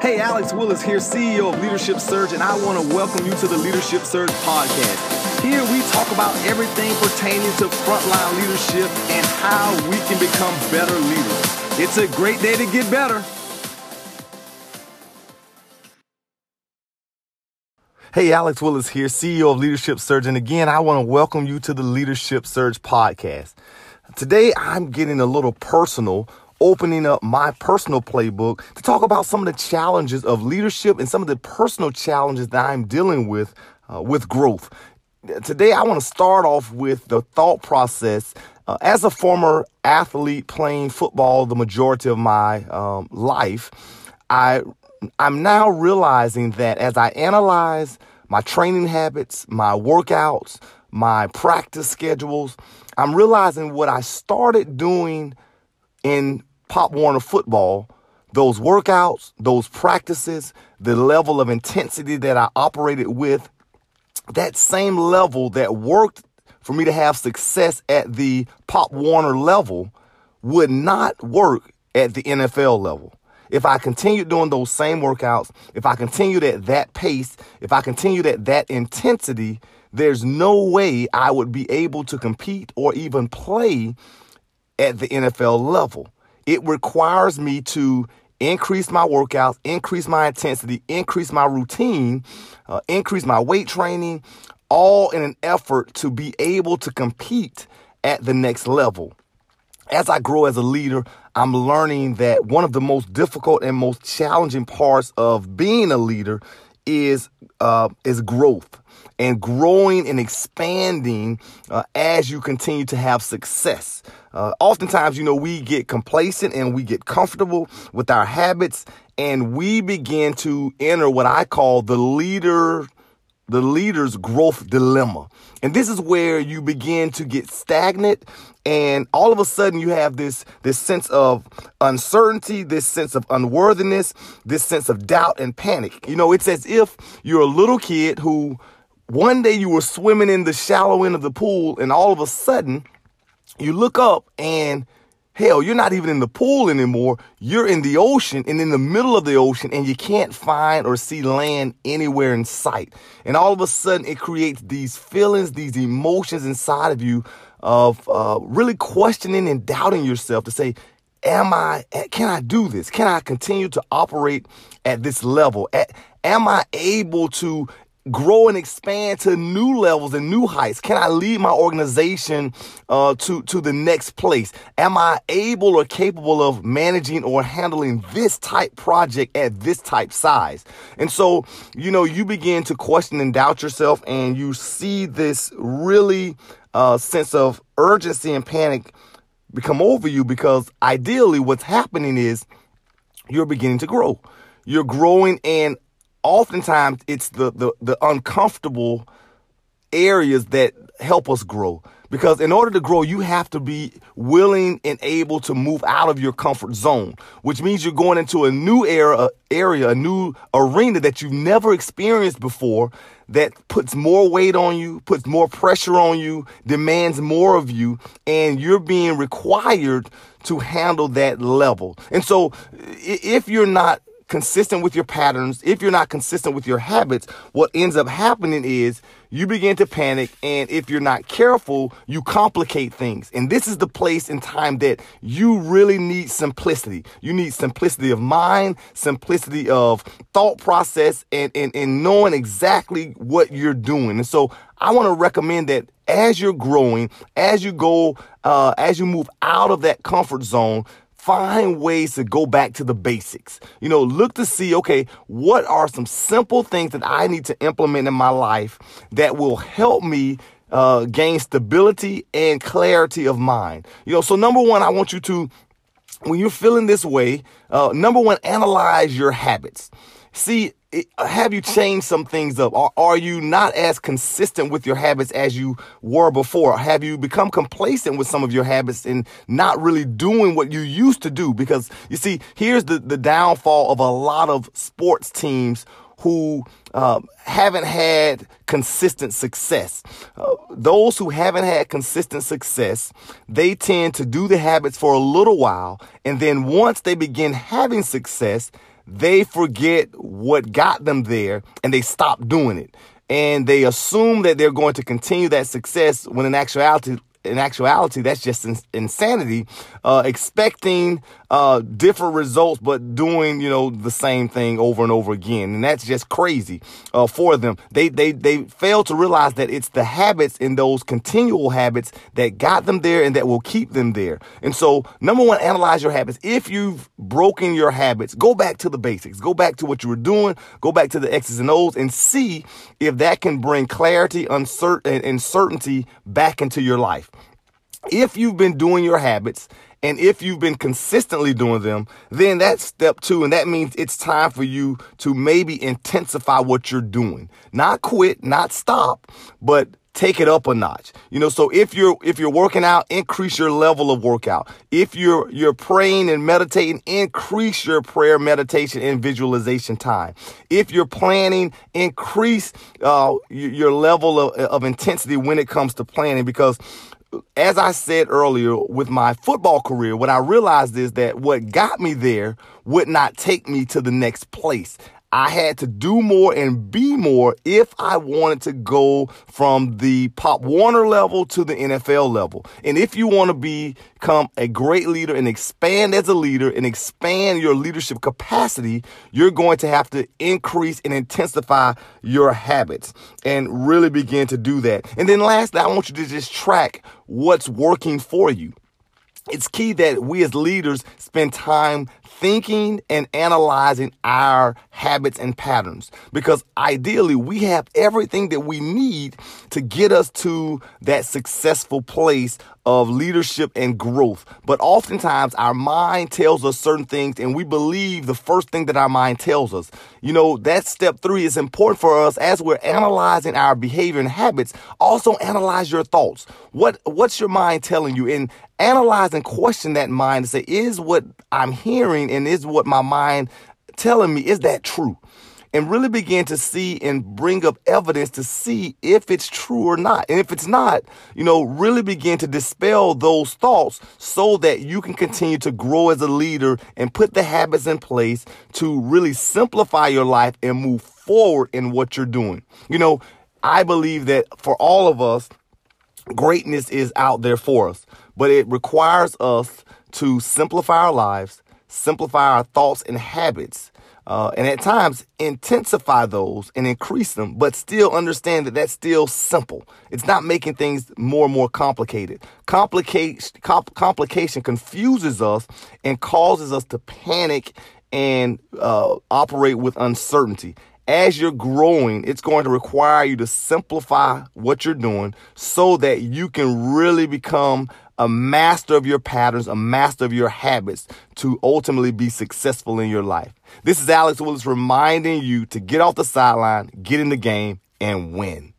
Hey, Alex Willis here, CEO of Leadership Surge, and I want to welcome you to the Leadership Surge podcast. Here we talk about everything pertaining to frontline leadership and how we can become better leaders. It's a great day to get better. Hey, Alex Willis here, CEO of Leadership Surge, and again, I want to welcome you to the Leadership Surge podcast. Today, I'm getting a little personal opening up my personal playbook to talk about some of the challenges of leadership and some of the personal challenges that I'm dealing with uh, with growth. Today, I want to start off with the thought process. Uh, as a former athlete playing football the majority of my um, life, I I'm now realizing that as I analyze my training habits, my workouts, my practice schedules, I'm realizing what I started doing in Pop Warner football, those workouts, those practices, the level of intensity that I operated with, that same level that worked for me to have success at the Pop Warner level would not work at the NFL level. If I continued doing those same workouts, if I continued at that pace, if I continued at that intensity, there's no way I would be able to compete or even play at the NFL level. It requires me to increase my workouts, increase my intensity, increase my routine, uh, increase my weight training, all in an effort to be able to compete at the next level. As I grow as a leader, I'm learning that one of the most difficult and most challenging parts of being a leader is uh, is growth and growing and expanding uh, as you continue to have success. Uh, oftentimes, you know, we get complacent and we get comfortable with our habits and we begin to enter what I call the leader the leader's growth dilemma. And this is where you begin to get stagnant and all of a sudden you have this this sense of uncertainty, this sense of unworthiness, this sense of doubt and panic. You know, it's as if you're a little kid who one day you were swimming in the shallow end of the pool and all of a sudden you look up and hell, you're not even in the pool anymore. You're in the ocean and in the middle of the ocean and you can't find or see land anywhere in sight. And all of a sudden it creates these feelings, these emotions inside of you of uh, really questioning and doubting yourself to say, am I, can I do this? Can I continue to operate at this level? Am I able to grow and expand to new levels and new heights? Can I lead my organization uh, to to the next place? Am I able or capable of managing or handling this type project at this type size? And so, you know, you begin to question and doubt yourself, and you see this really uh, sense of urgency and panic become over you because ideally, what's happening is you're beginning to grow. You're growing and oftentimes it's the, the, the uncomfortable areas that help us grow. Because in order to grow, you have to be willing and able to move out of your comfort zone, which means you're going into a new era, area, a new arena that you've never experienced before that puts more weight on you, puts more pressure on you, demands more of you, and you're being required to handle that level. And so if you're not consistent with your patterns, if you're not consistent with your habits, what ends up happening is you begin to panic. And if you're not careful, you complicate things. And this is the place and time that you really need simplicity. You need simplicity of mind, simplicity of thought process, and, and, and knowing exactly what you're doing. And so I want to recommend that as you're growing, as you go, uh, as you move out of that comfort zone, find ways to go back to the basics. You know, look to see, okay, what are some simple things that I need to implement in my life that will help me uh, gain stability and clarity of mind. You know, so number one, I want you to, when you're feeling this way, uh, number one, analyze your habits. See, have you changed some things up? Are, are you not as consistent with your habits as you were before? Have you become complacent with some of your habits and not really doing what you used to do? Because you see, here's the, the downfall of a lot of sports teams who uh, haven't had consistent success. Uh, those who haven't had consistent success, they tend to do the habits for a little while. And then once they begin having success, they forget what got them there and they stop doing it. And they assume that they're going to continue that success when in actuality, in actuality, that's just insanity. Uh, expecting uh, different results, but doing you know the same thing over and over again, and that's just crazy uh, for them. They they they fail to realize that it's the habits and those continual habits that got them there and that will keep them there. And so, number one, analyze your habits. If you've broken your habits, go back to the basics. Go back to what you were doing. Go back to the X's and O's and see if that can bring clarity, uncertain, and certainty back into your life. If you've been doing your habits and if you've been consistently doing them, then that's step two. And that means it's time for you to maybe intensify what you're doing. Not quit, not stop, but take it up a notch. You know, so if you're if you're working out, increase your level of workout. If you're you're praying and meditating, increase your prayer, meditation, and visualization time. If you're planning, increase uh, your level of, of intensity when it comes to planning because as I said earlier, with my football career, what I realized is that what got me there would not take me to the next place. I had to do more and be more if I wanted to go from the Pop Warner level to the NFL level. And if you want to become a great leader and expand as a leader and expand your leadership capacity, you're going to have to increase and intensify your habits and really begin to do that. And then lastly, I want you to just track what's working for you. It's key that we as leaders spend time thinking and analyzing our habits and patterns because ideally we have everything that we need to get us to that successful place of leadership and growth. But oftentimes our mind tells us certain things and we believe the first thing that our mind tells us. You know, that step three is important for us as we're analyzing our behavior and habits. Also analyze your thoughts. What, what's your mind telling you? And analyze and question that mind and say, is what I'm hearing and is what my mind telling me, is that true? And really begin to see and bring up evidence to see if it's true or not. And if it's not, you know, really begin to dispel those thoughts so that you can continue to grow as a leader and put the habits in place to really simplify your life and move forward in what you're doing. You know, I believe that for all of us, greatness is out there for us, but it requires us to simplify our lives, simplify our thoughts and habits, uh, and at times intensify those and increase them, but still understand that that's still simple. It's not making things more and more complicated. Complication, comp- complication confuses us and causes us to panic and uh, operate with uncertainty as you're growing, it's going to require you to simplify what you're doing so that you can really become a master of your patterns, a master of your habits to ultimately be successful in your life. This is Alex Willis reminding you to get off the sideline, get in the game, and win.